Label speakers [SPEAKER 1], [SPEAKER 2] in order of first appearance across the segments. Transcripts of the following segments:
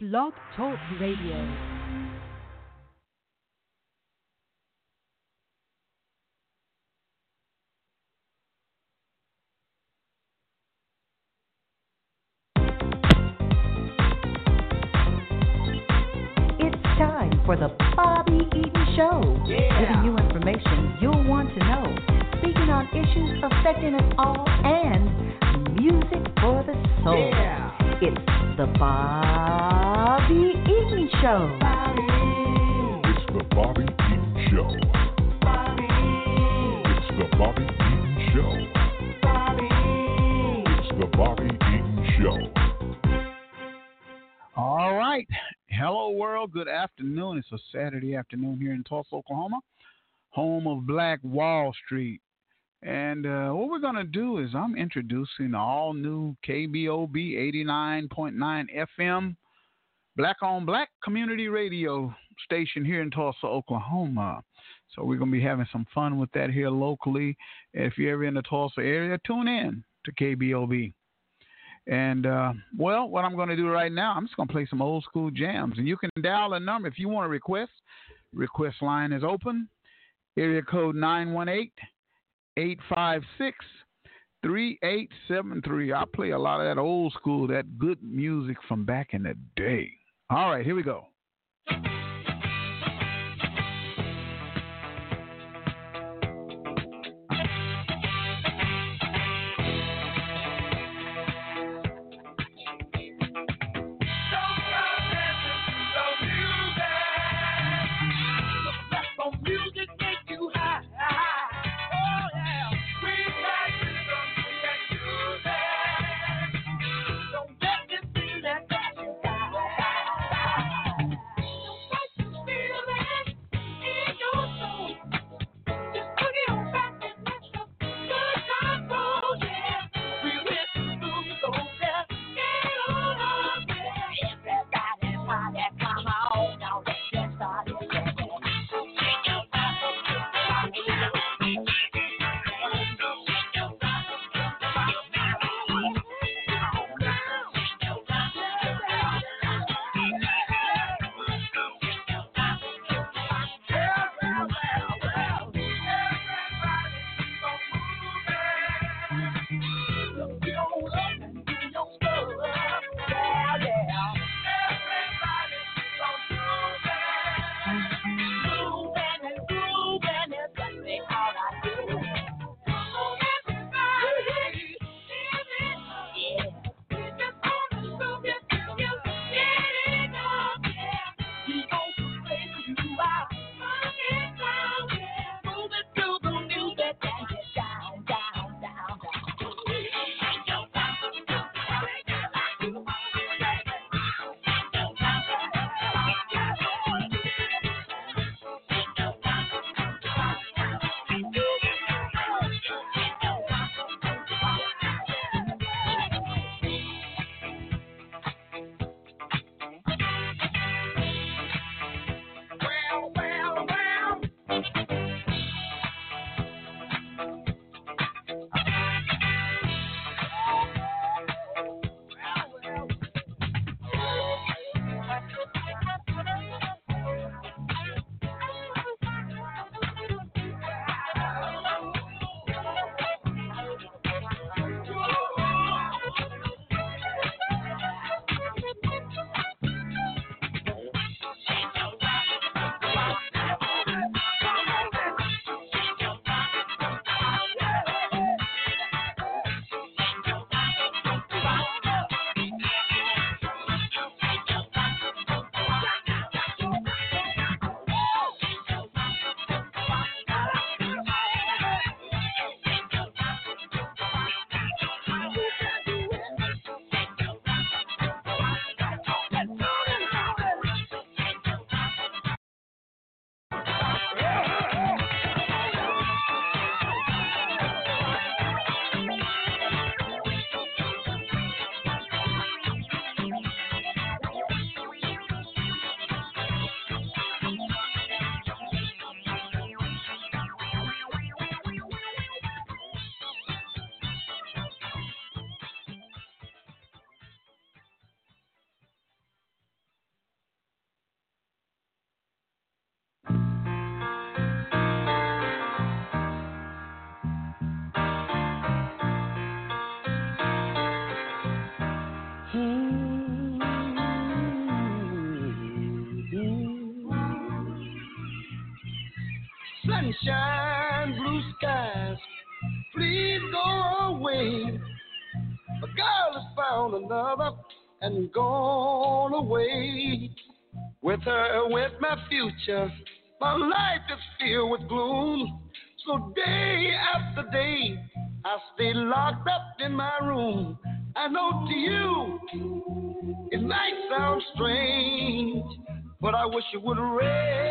[SPEAKER 1] Blog Talk Radio.
[SPEAKER 2] Saturday afternoon here in Tulsa, Oklahoma, home of Black Wall Street. And uh, what we're going to do is I'm introducing all new KBOB 89.9 FM Black on Black community radio station here in Tulsa, Oklahoma. So we're going to be having some fun with that here locally. If you're ever in the Tulsa area, tune in to KBOB. And uh, well, what I'm going to do right now, I'm just going to play some old school jams, and you can dial a number if you want to request. Request line is open. Area code 918 856 3873. I play a lot of that old school, that good music from back in the day. All right, here we go.
[SPEAKER 3] another and gone away. With her with my future. My life is filled with gloom. So day after day, I stay locked up in my room. I know to you, it might sound strange, but I wish it would rain.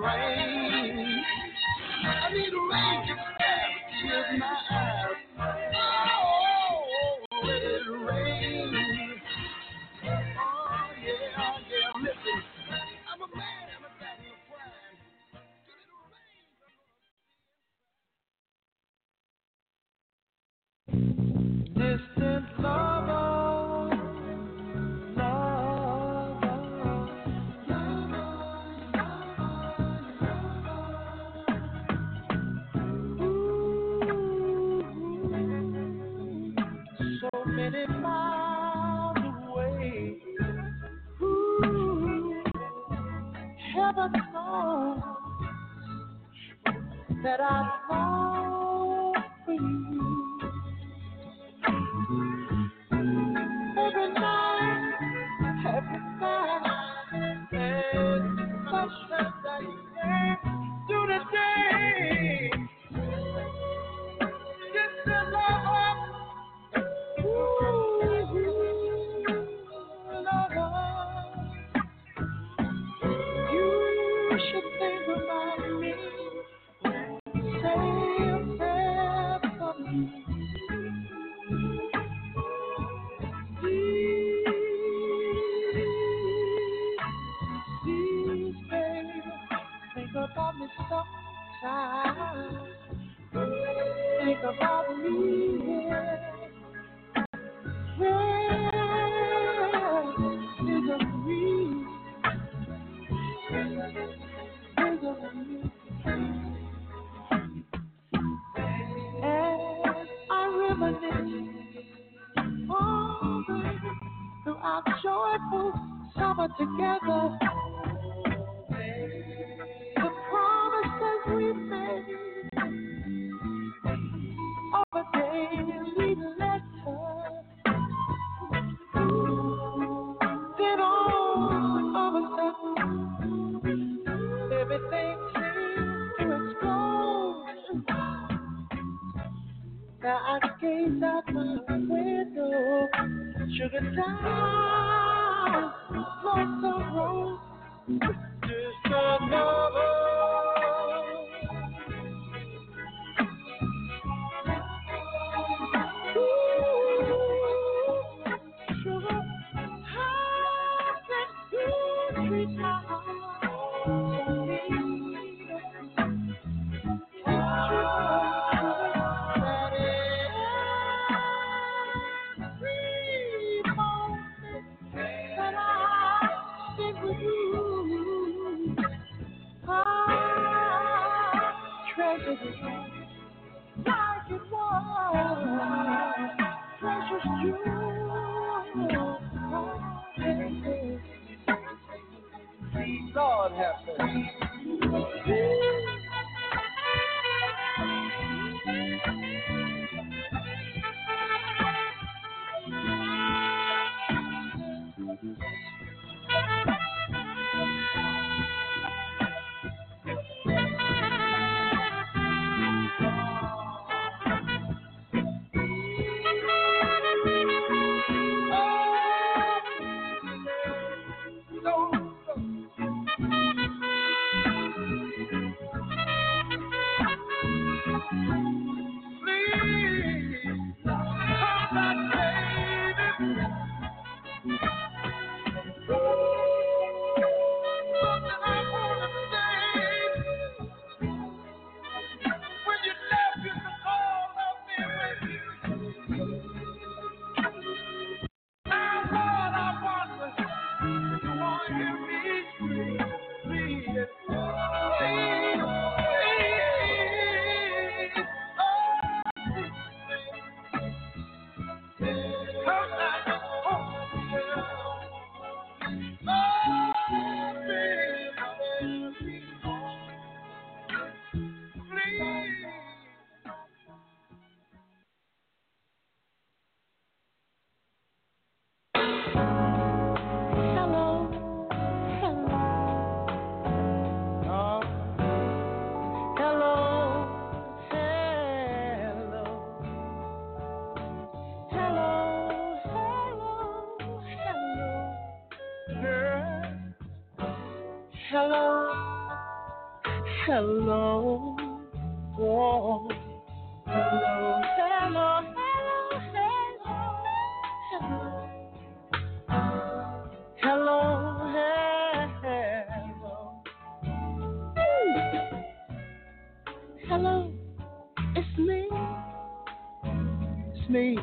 [SPEAKER 3] rain. I need a rain to tears my eyes.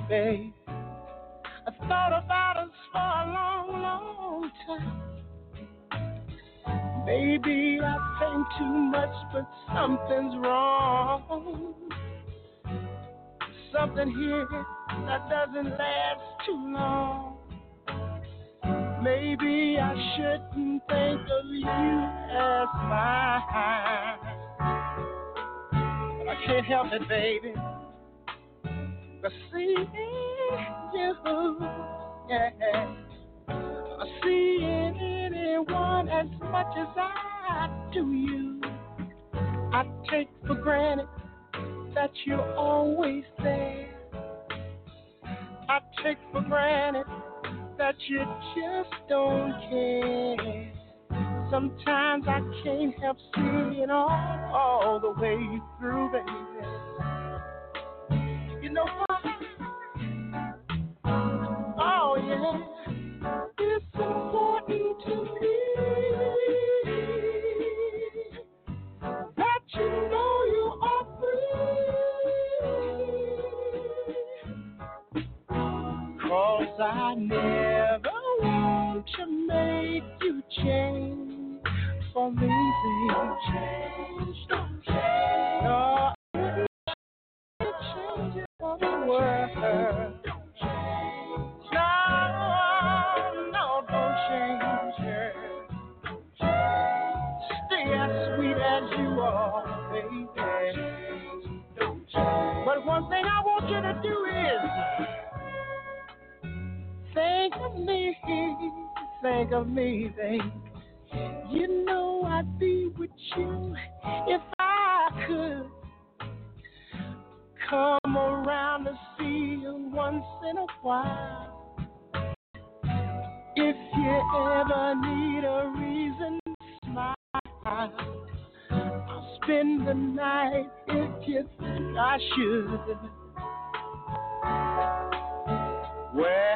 [SPEAKER 3] Baby. once in a while. If you ever need a reason to smile, I'll spend the night if you think I should.
[SPEAKER 4] Where?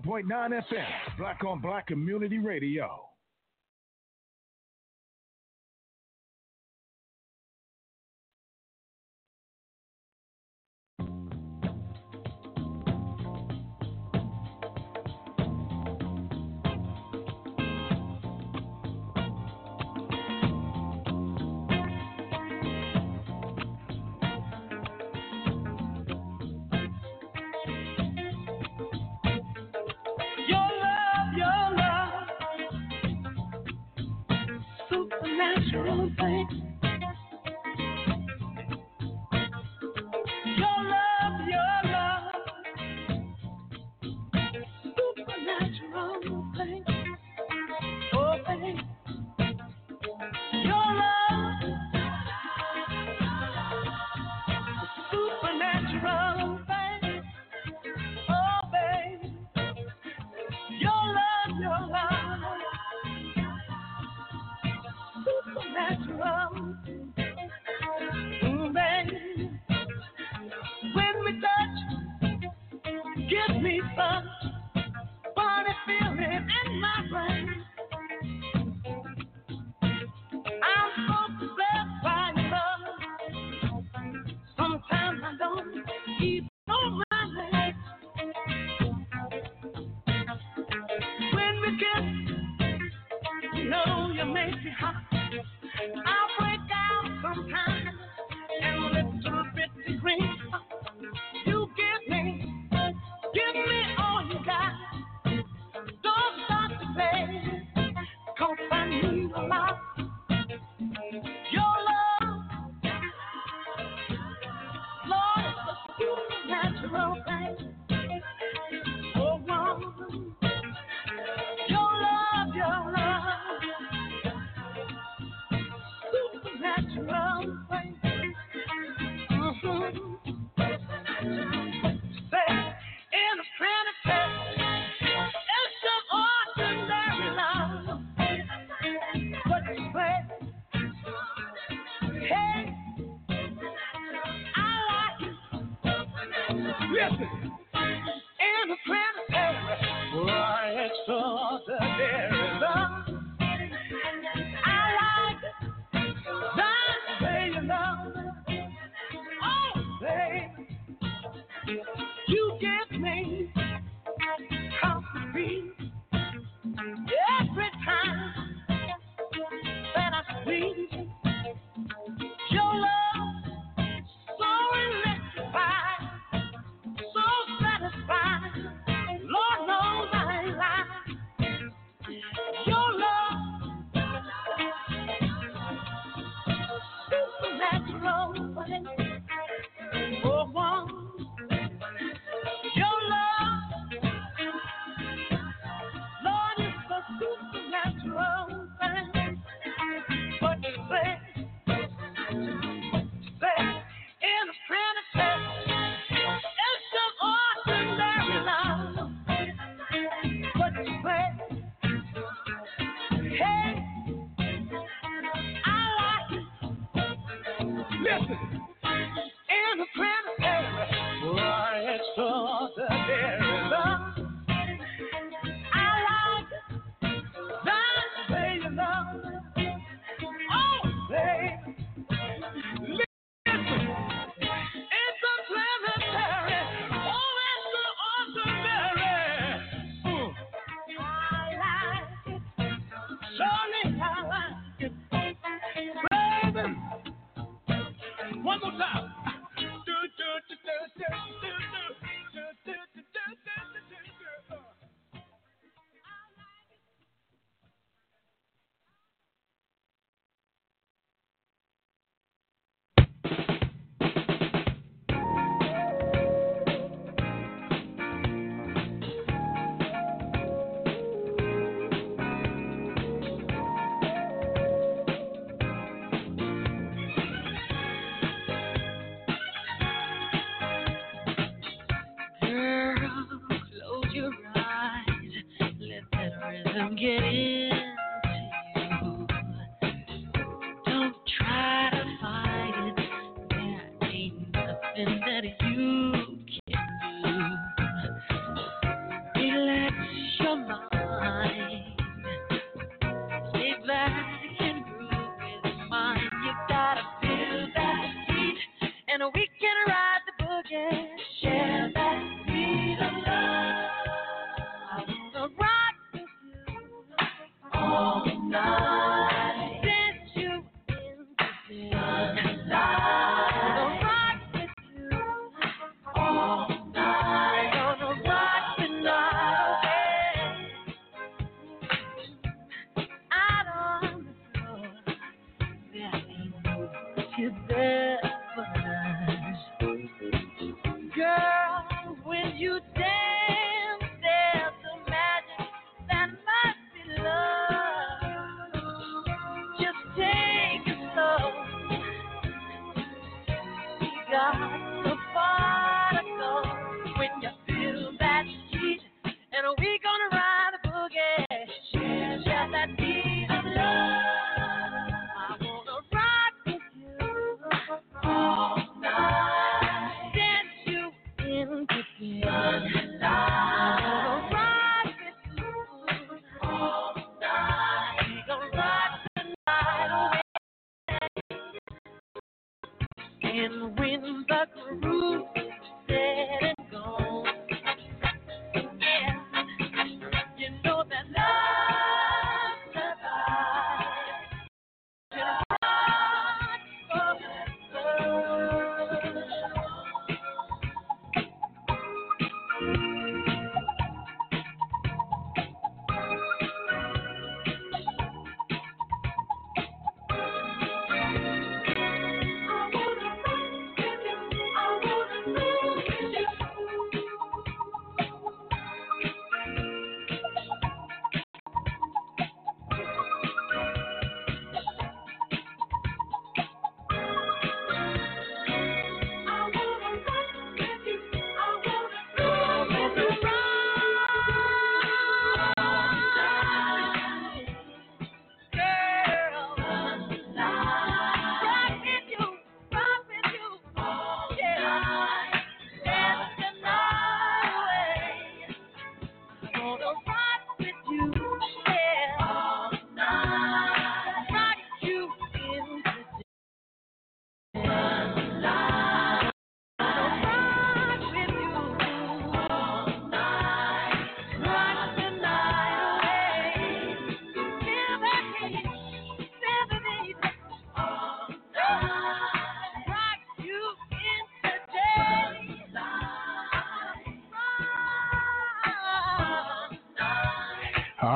[SPEAKER 4] 99.9 FM, Black on Black Community Radio.
[SPEAKER 3] Listen,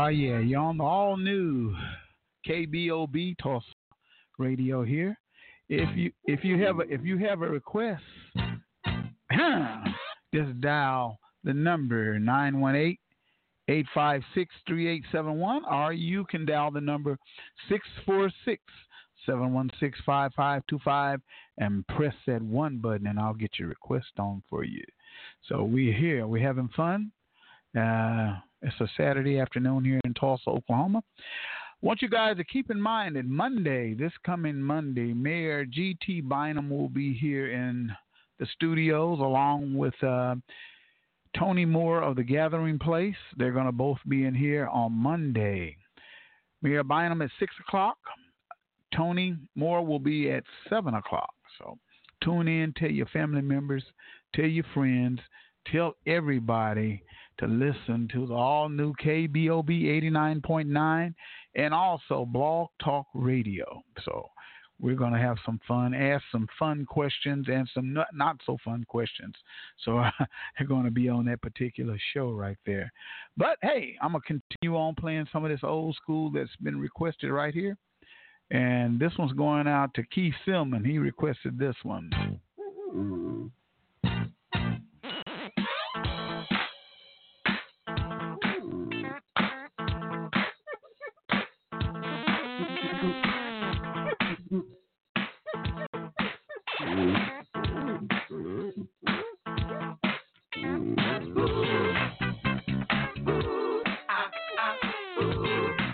[SPEAKER 3] Oh
[SPEAKER 5] yeah,
[SPEAKER 2] you're on the all new KBOB Toss Radio here. If you if you have a if you have a request, just dial the number 918-856-3871 or you can dial the number 646-716-5525 and press that one button and I'll get your request on for you. So we're here, we're having fun. Uh, it's a Saturday afternoon here in Tulsa, Oklahoma. want you guys to keep in mind that Monday, this coming Monday, Mayor G.T. Bynum will be here in the studios along with uh, Tony Moore of the Gathering Place. They're going to both be in here on Monday. Mayor Bynum at 6 o'clock. Tony Moore will be at 7 o'clock. So tune in, tell your family members, tell your friends, tell everybody to listen to the all new KBOB 89.9 and also Blog Talk Radio. So we're going to have some fun, ask some fun questions and some not, not so fun questions. So they're going to be on that particular show right there. But hey, I'm going to continue on playing some of this old school that's been requested right here. And this one's going out to Keith Silman. He requested this one.
[SPEAKER 4] Mm-hmm. Yeah.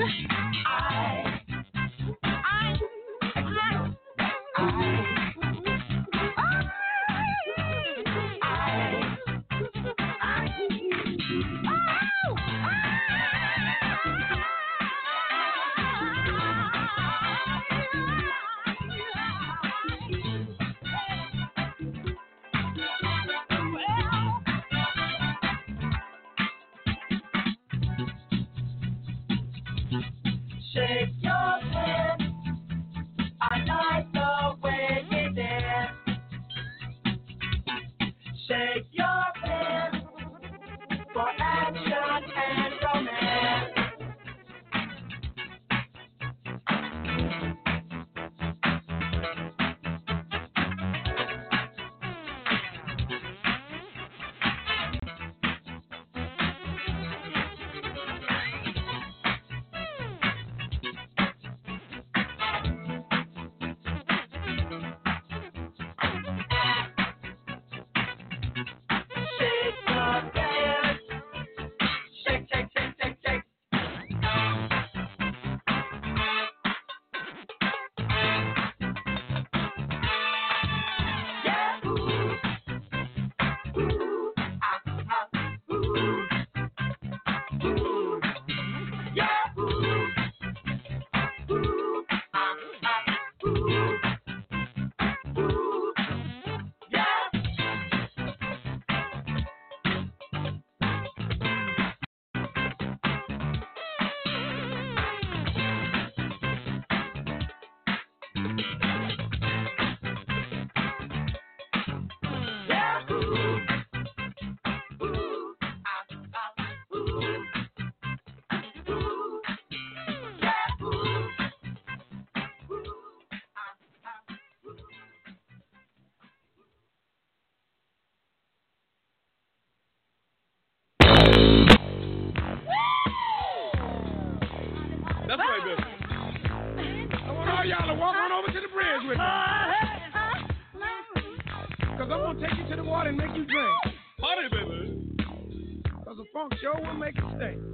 [SPEAKER 4] Yeah.
[SPEAKER 6] Funk show will make it stay.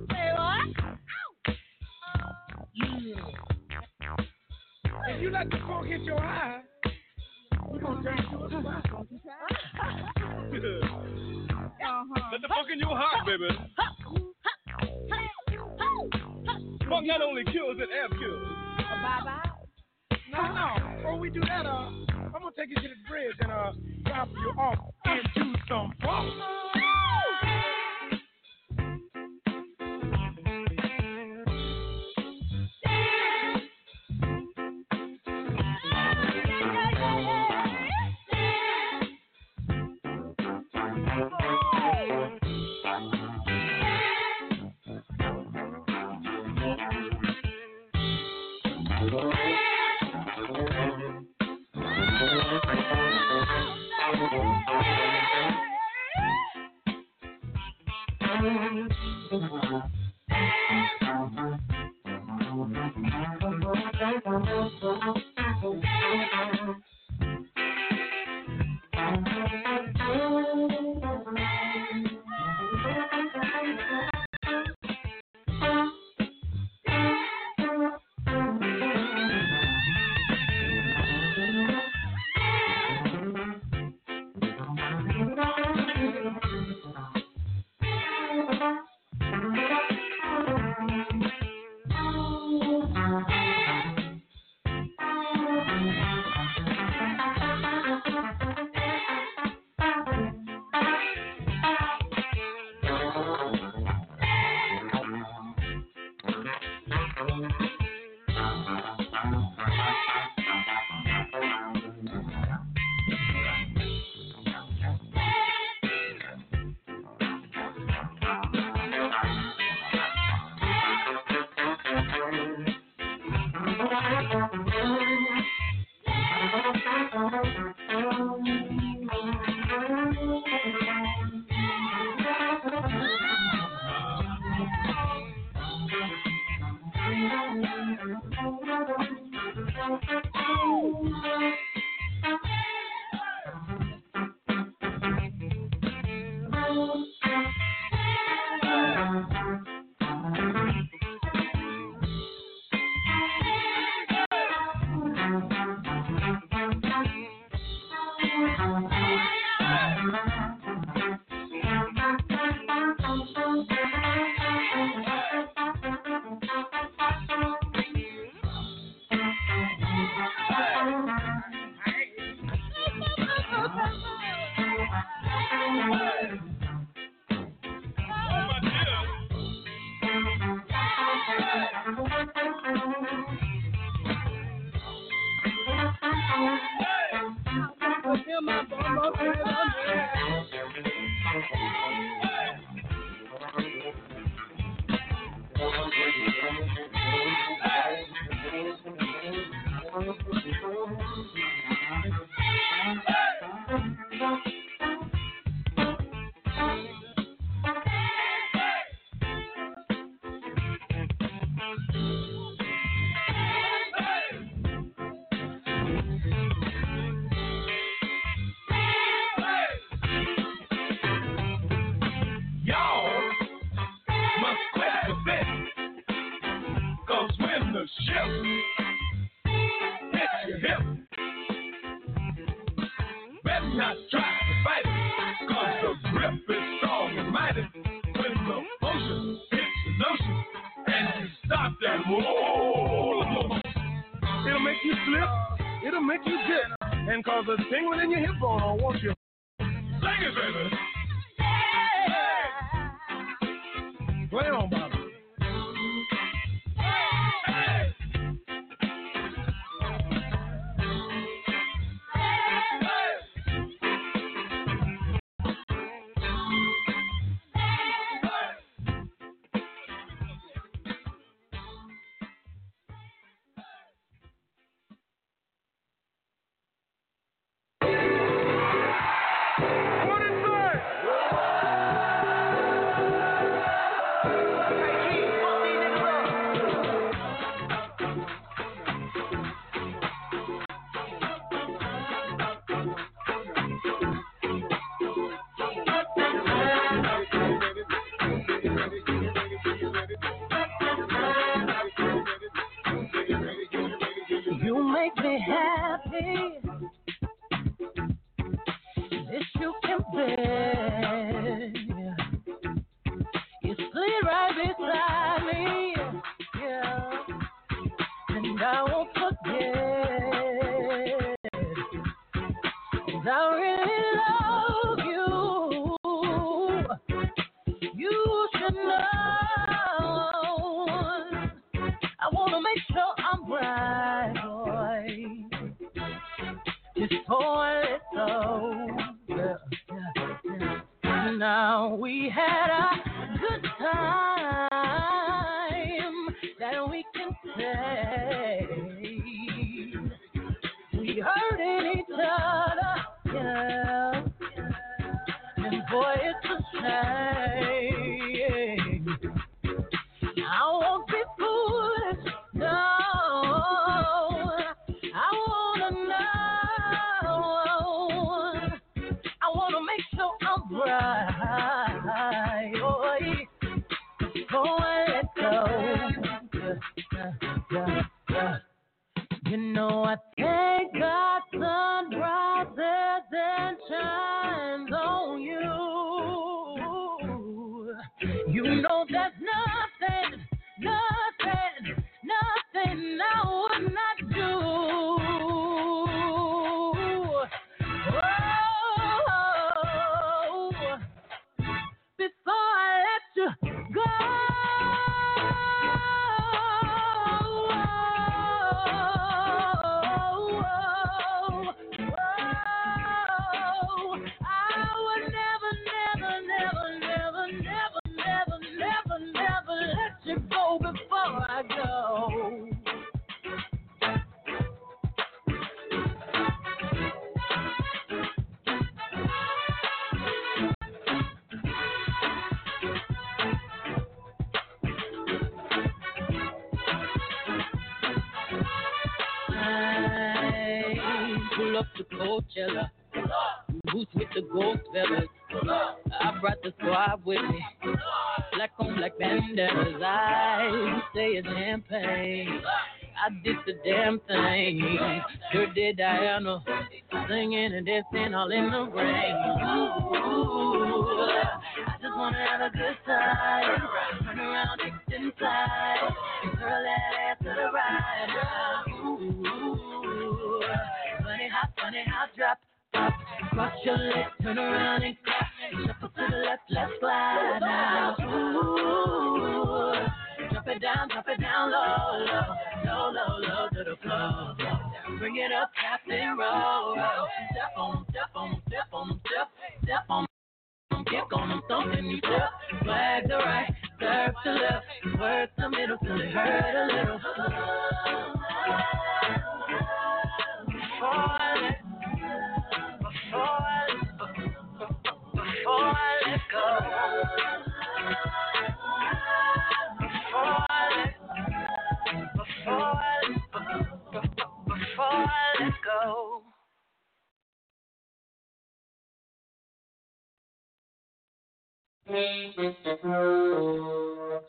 [SPEAKER 7] me, Mr. the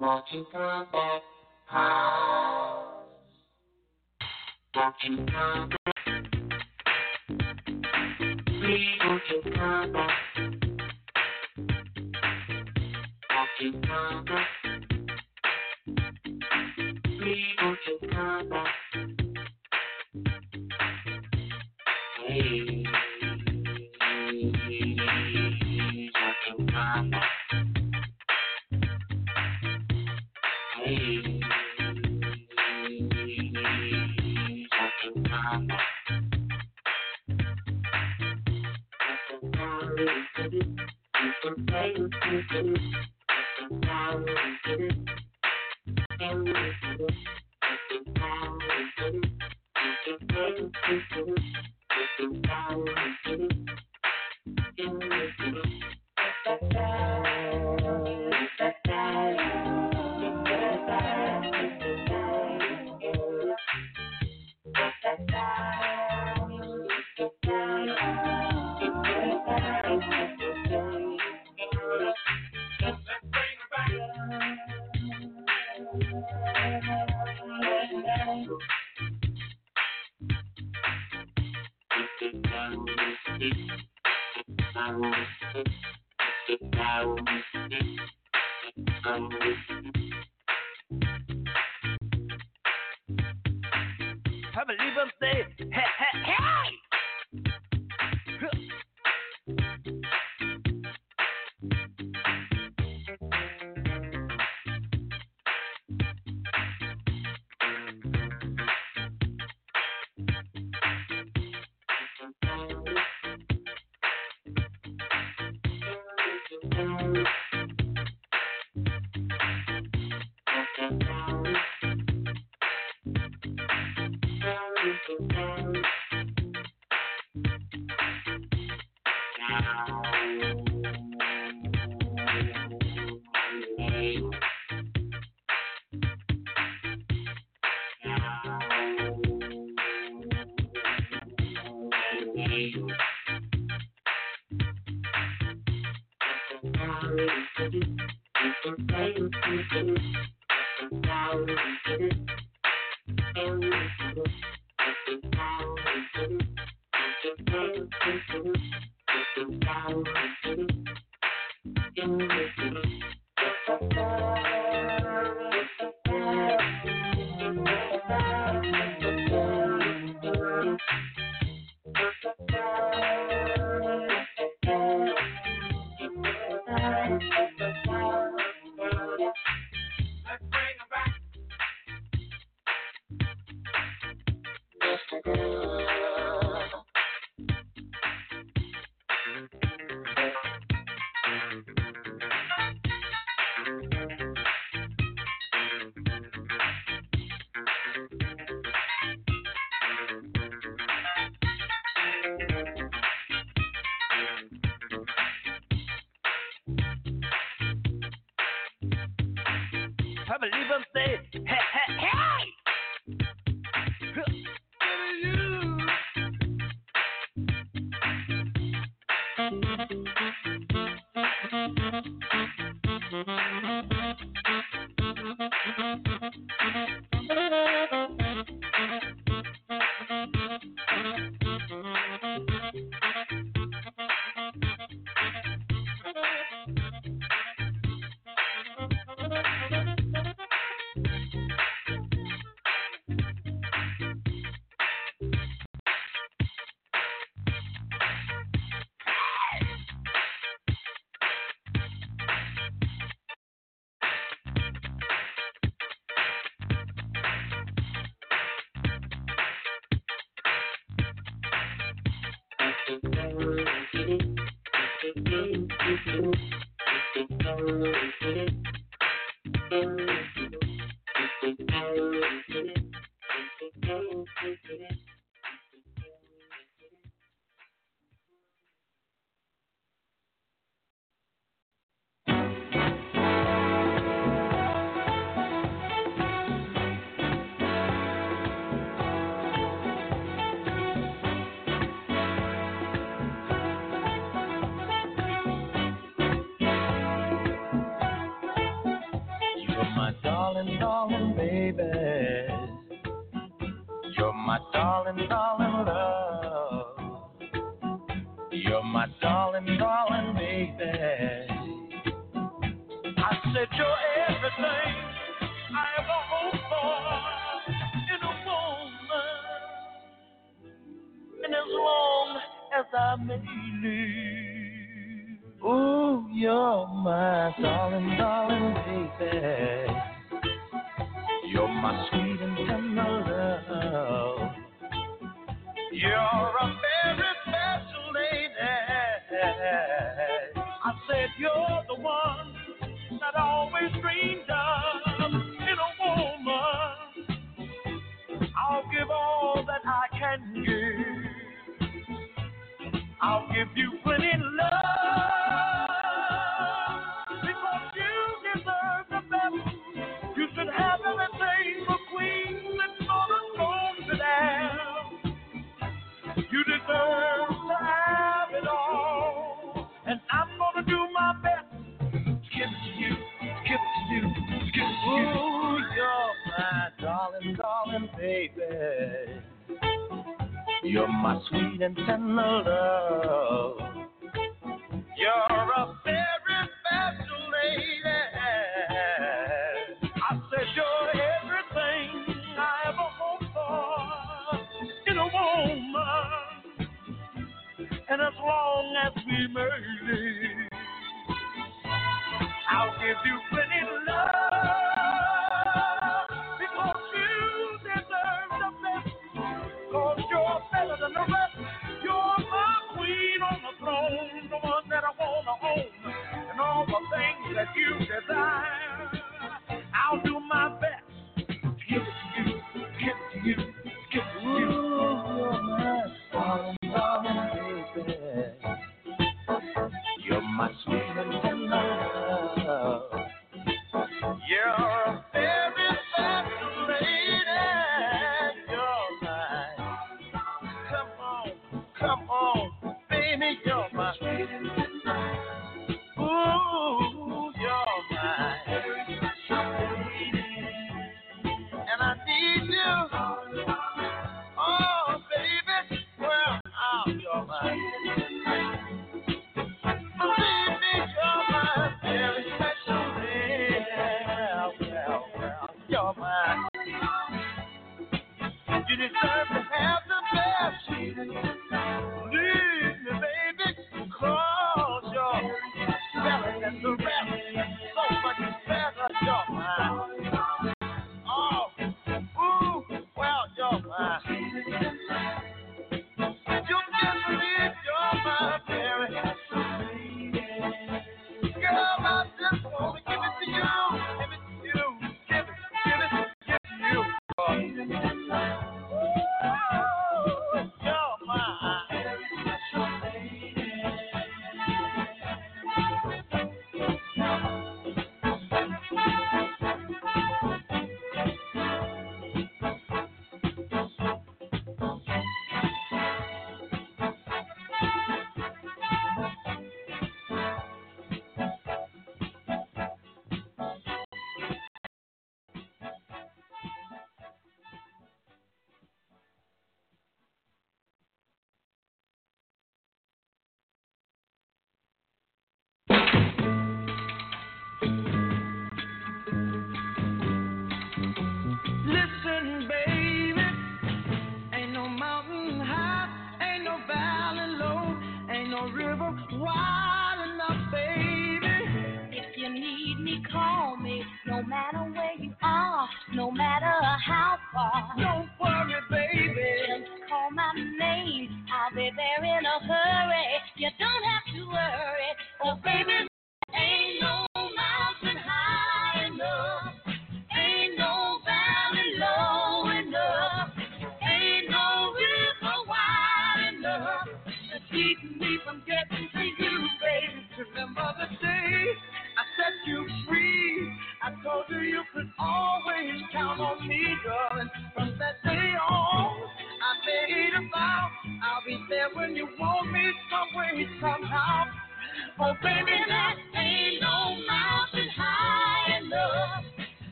[SPEAKER 8] Won't you come back home? Won't come back? Please, won't you back? Won't come back?
[SPEAKER 9] I believe I'm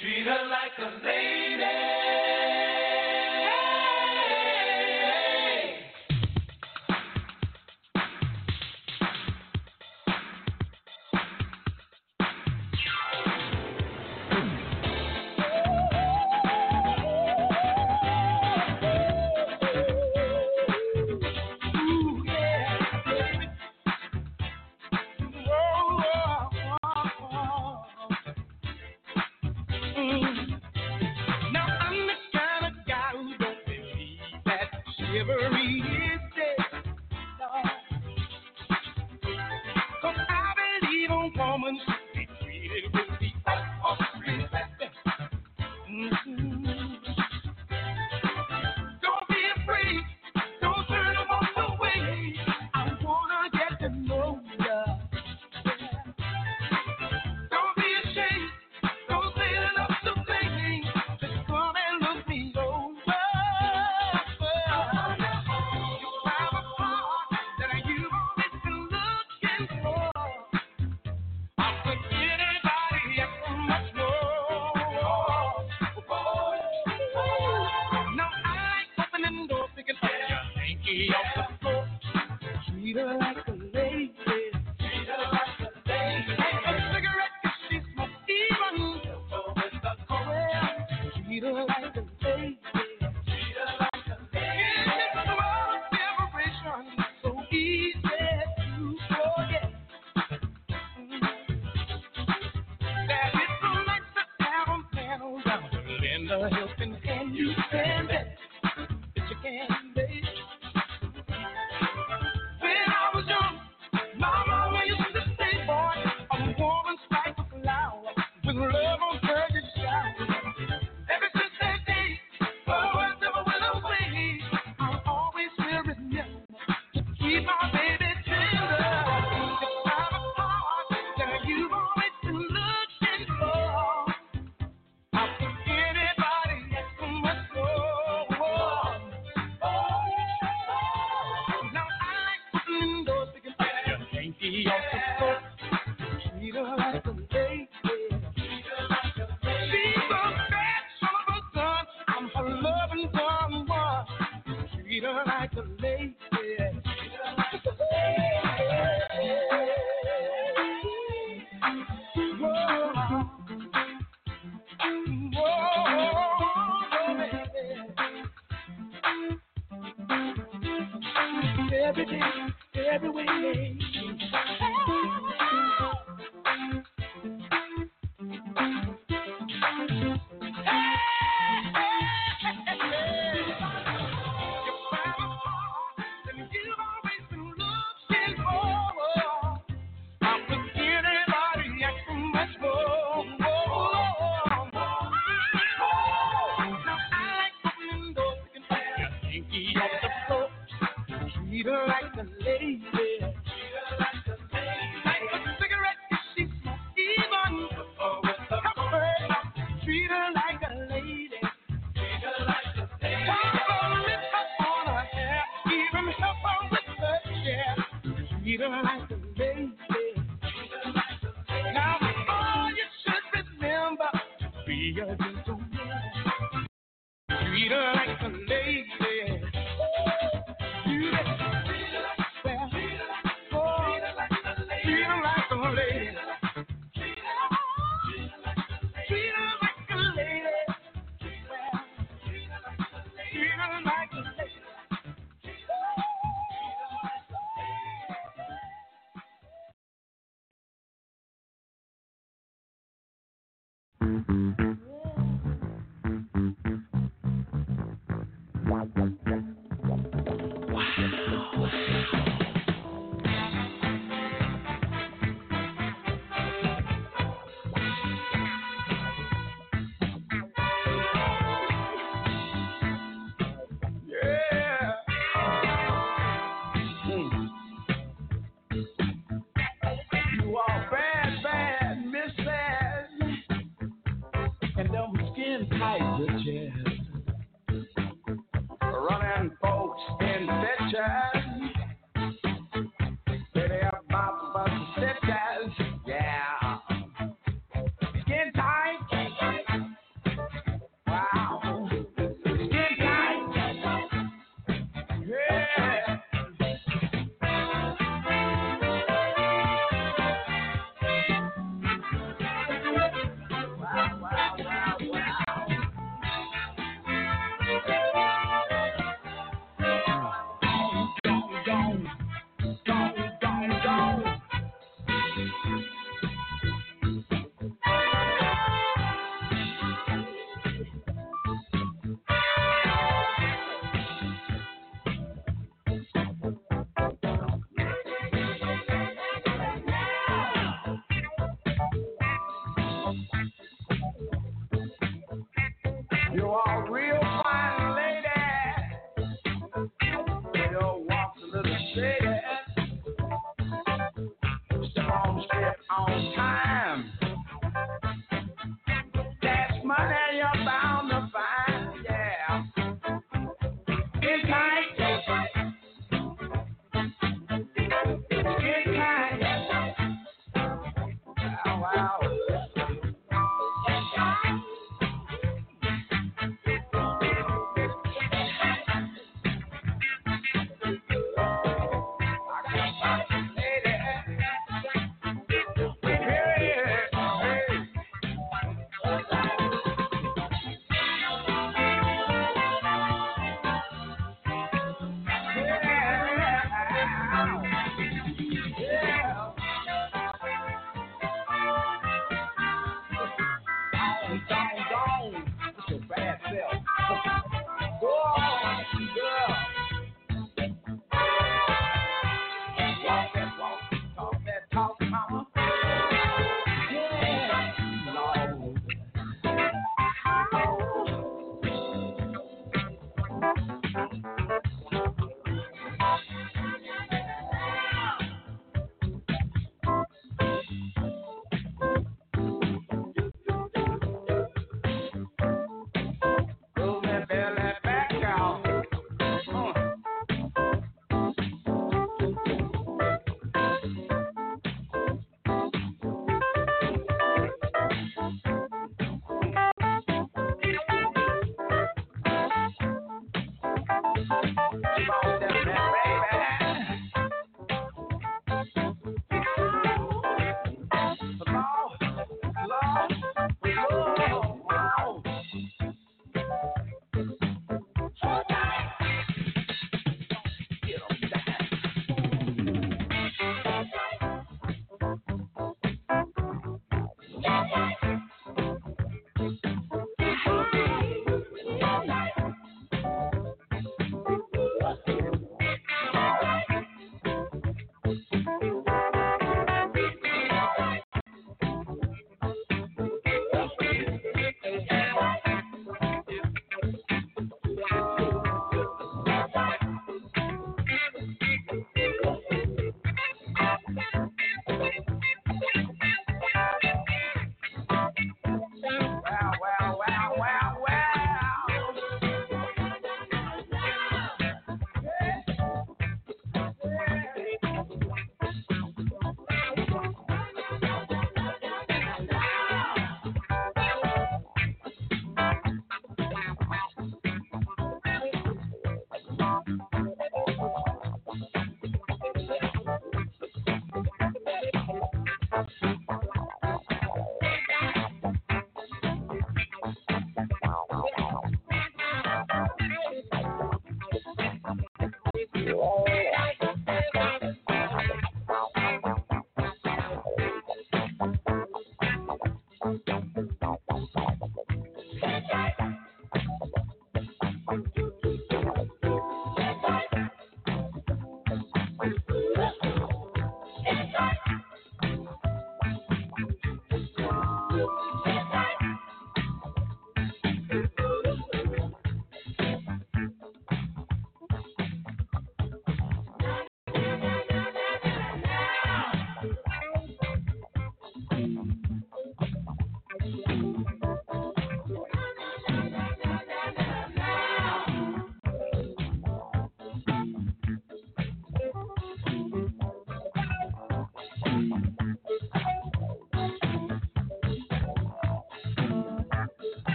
[SPEAKER 10] Treat her like a lady.
[SPEAKER 11] be your sister. Treat her like a lady. She's a bad son of a gun. I'm loving someone. Treat her like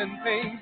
[SPEAKER 11] and
[SPEAKER 9] things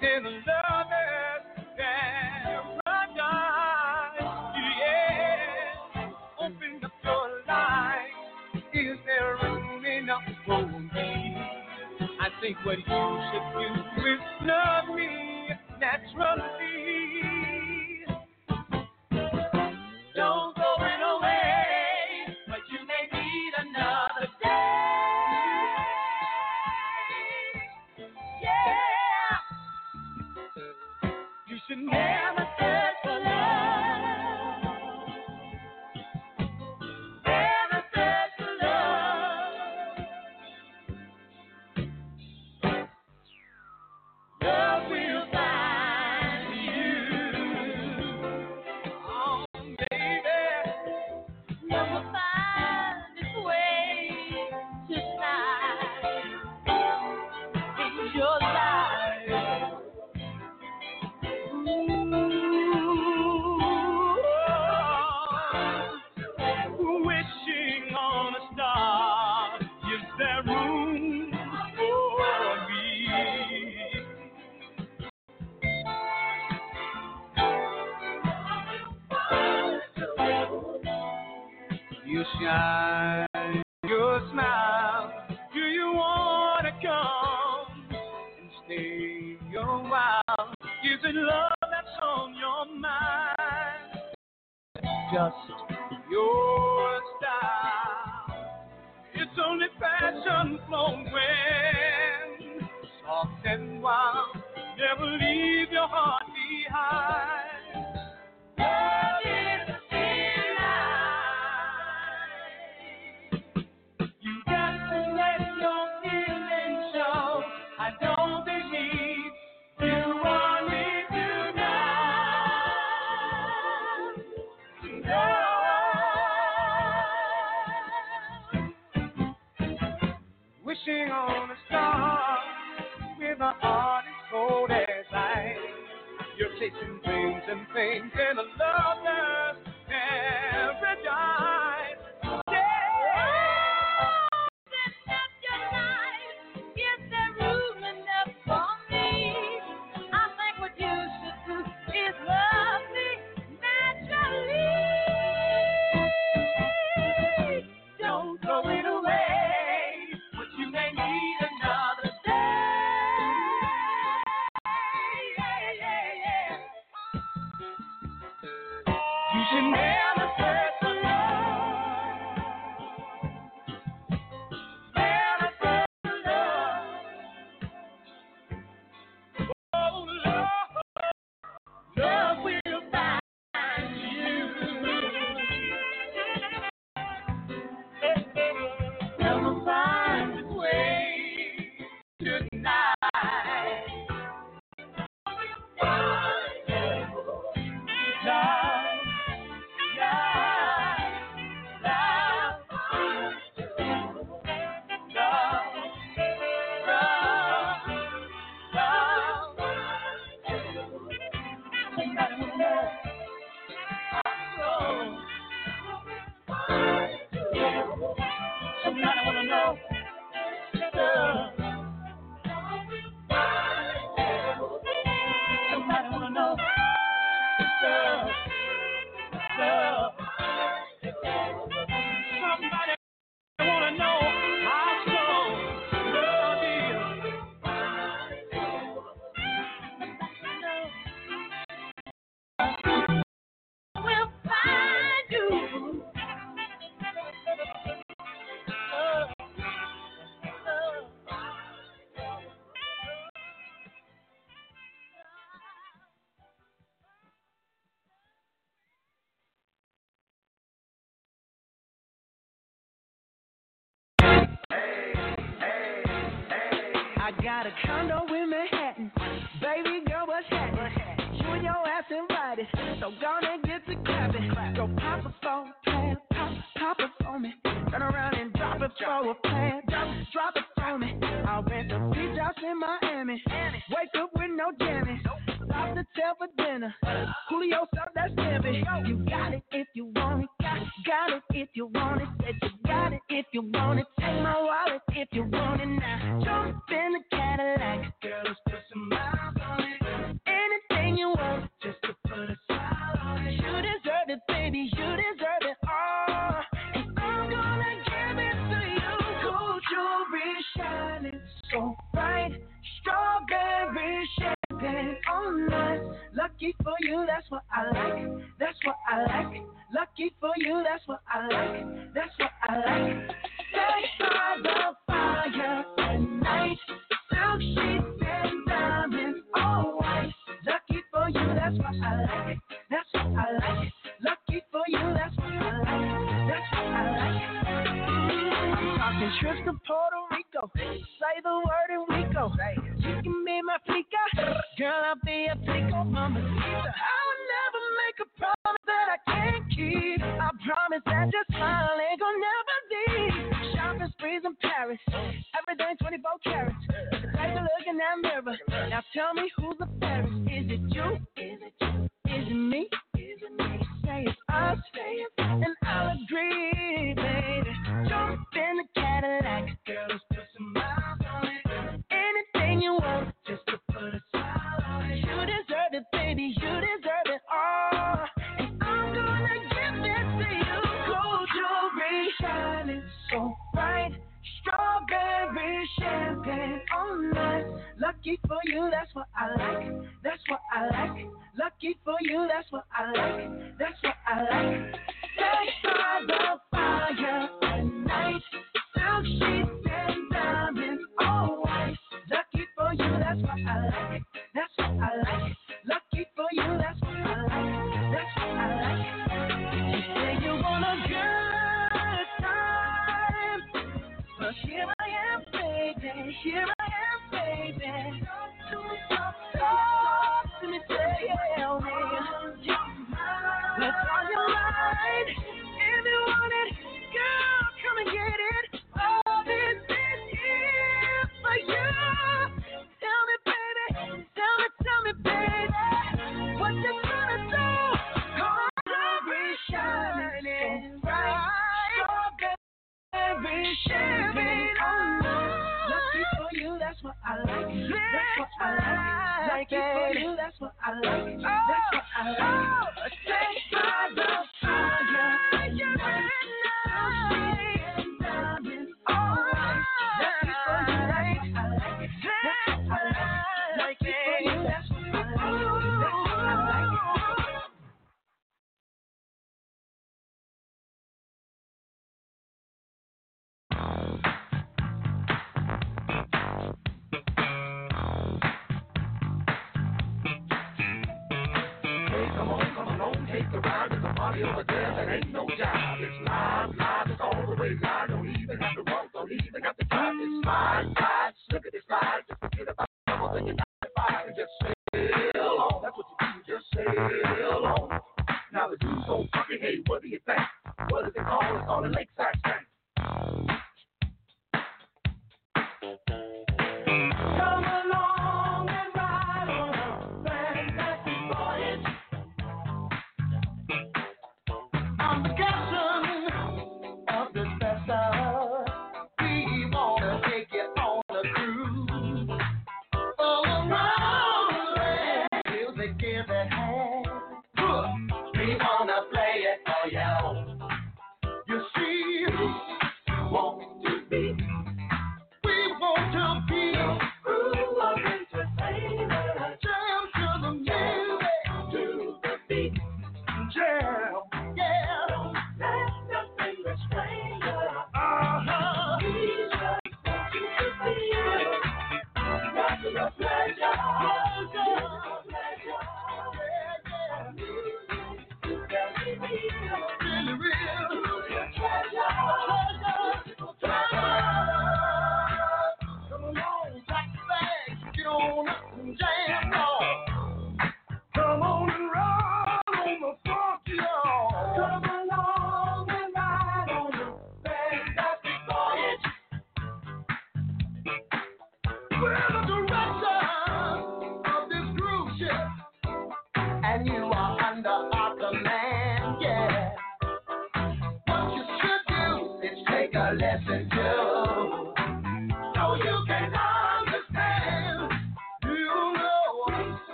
[SPEAKER 10] Let's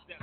[SPEAKER 3] step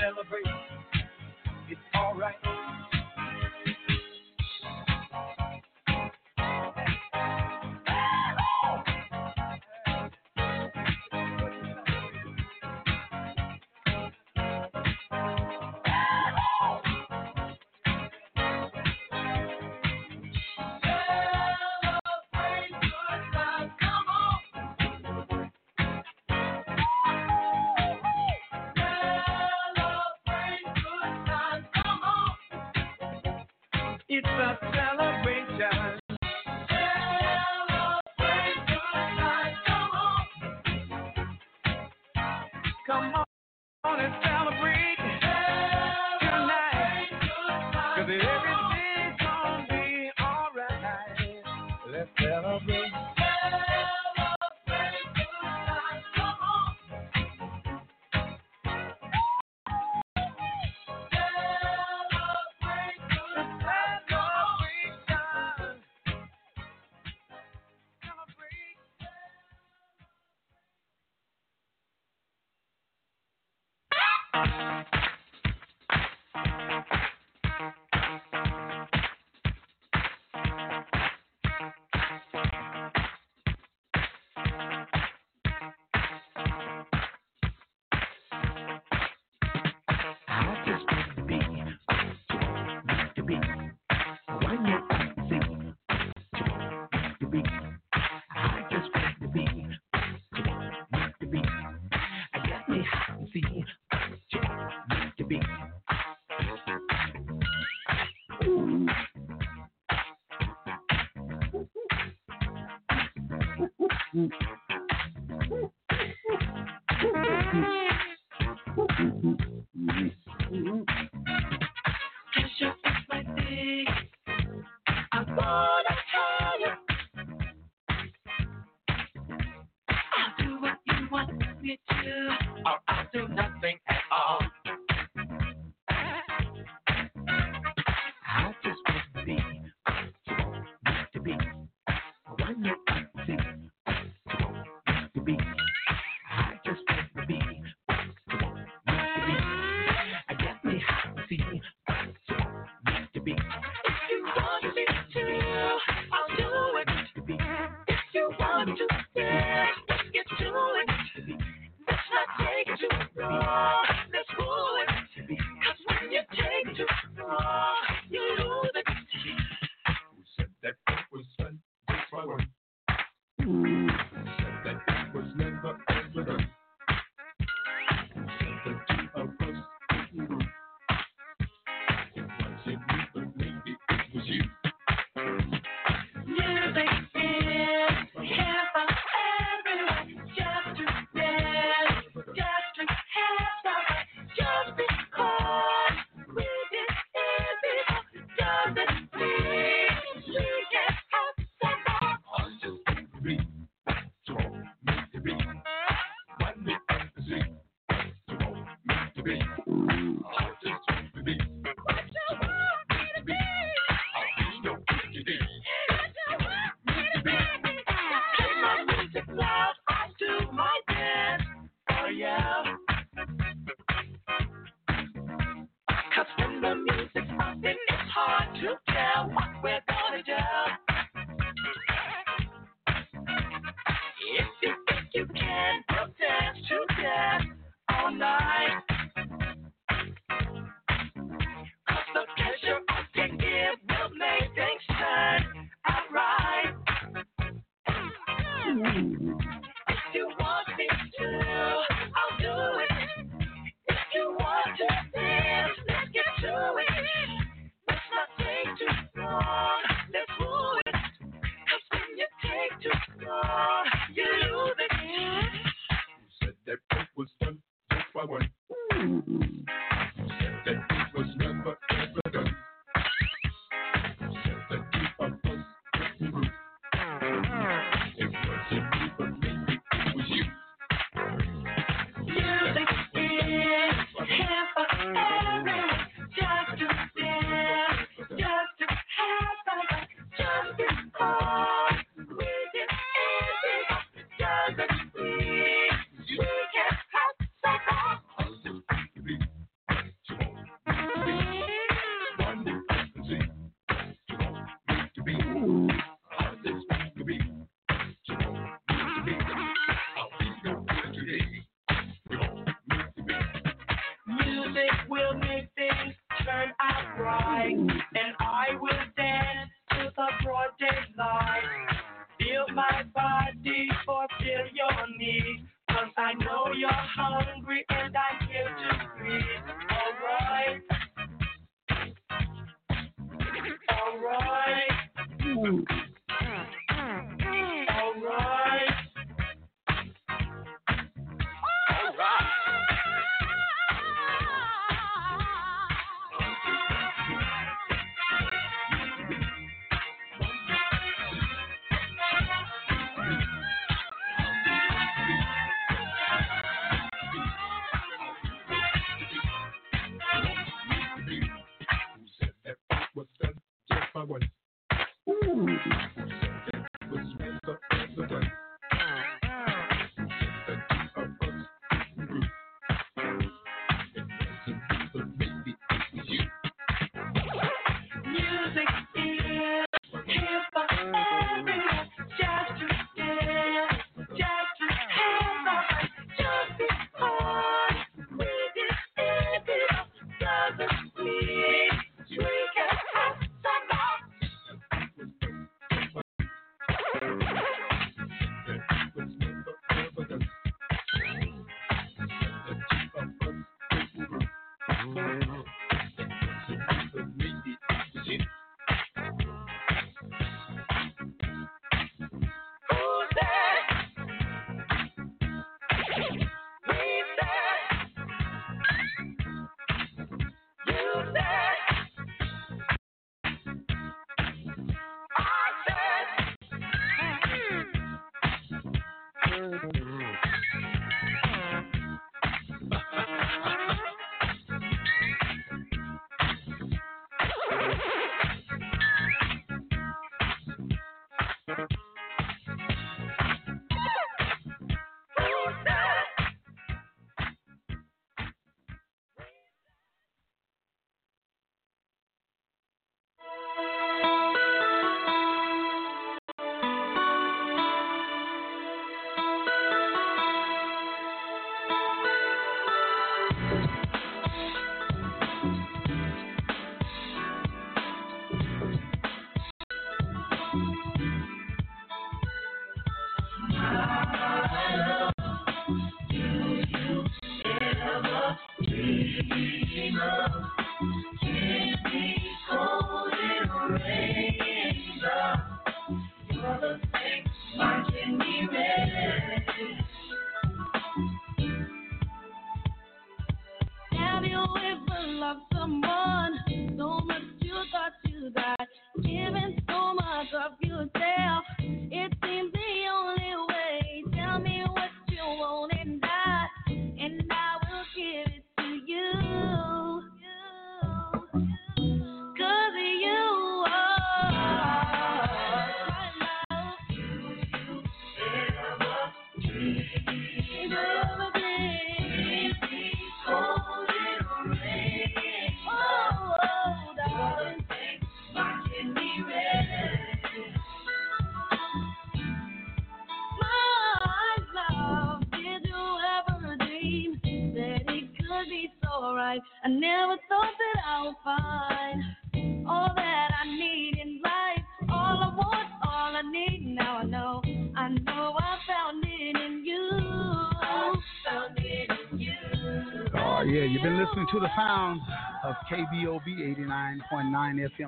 [SPEAKER 12] celebrate. It's alright.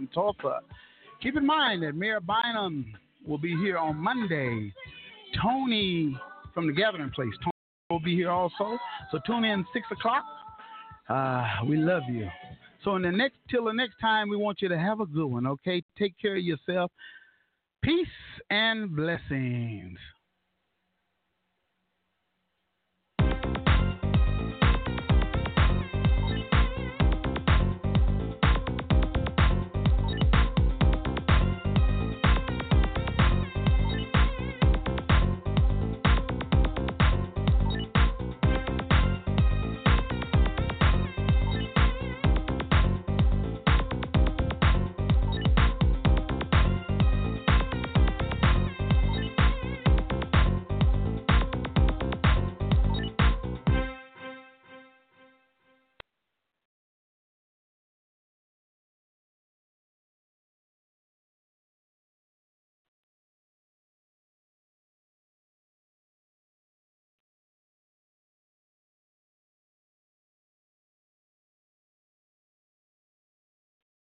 [SPEAKER 2] Tulsa. Keep in mind that Mayor Bynum will be here on Monday. Tony from the Gathering Place, Tony will be here also. So tune in six o'clock. Uh, we love you. So in the next till the next time, we want you to have a good one. Okay, take care of yourself. Peace and blessings.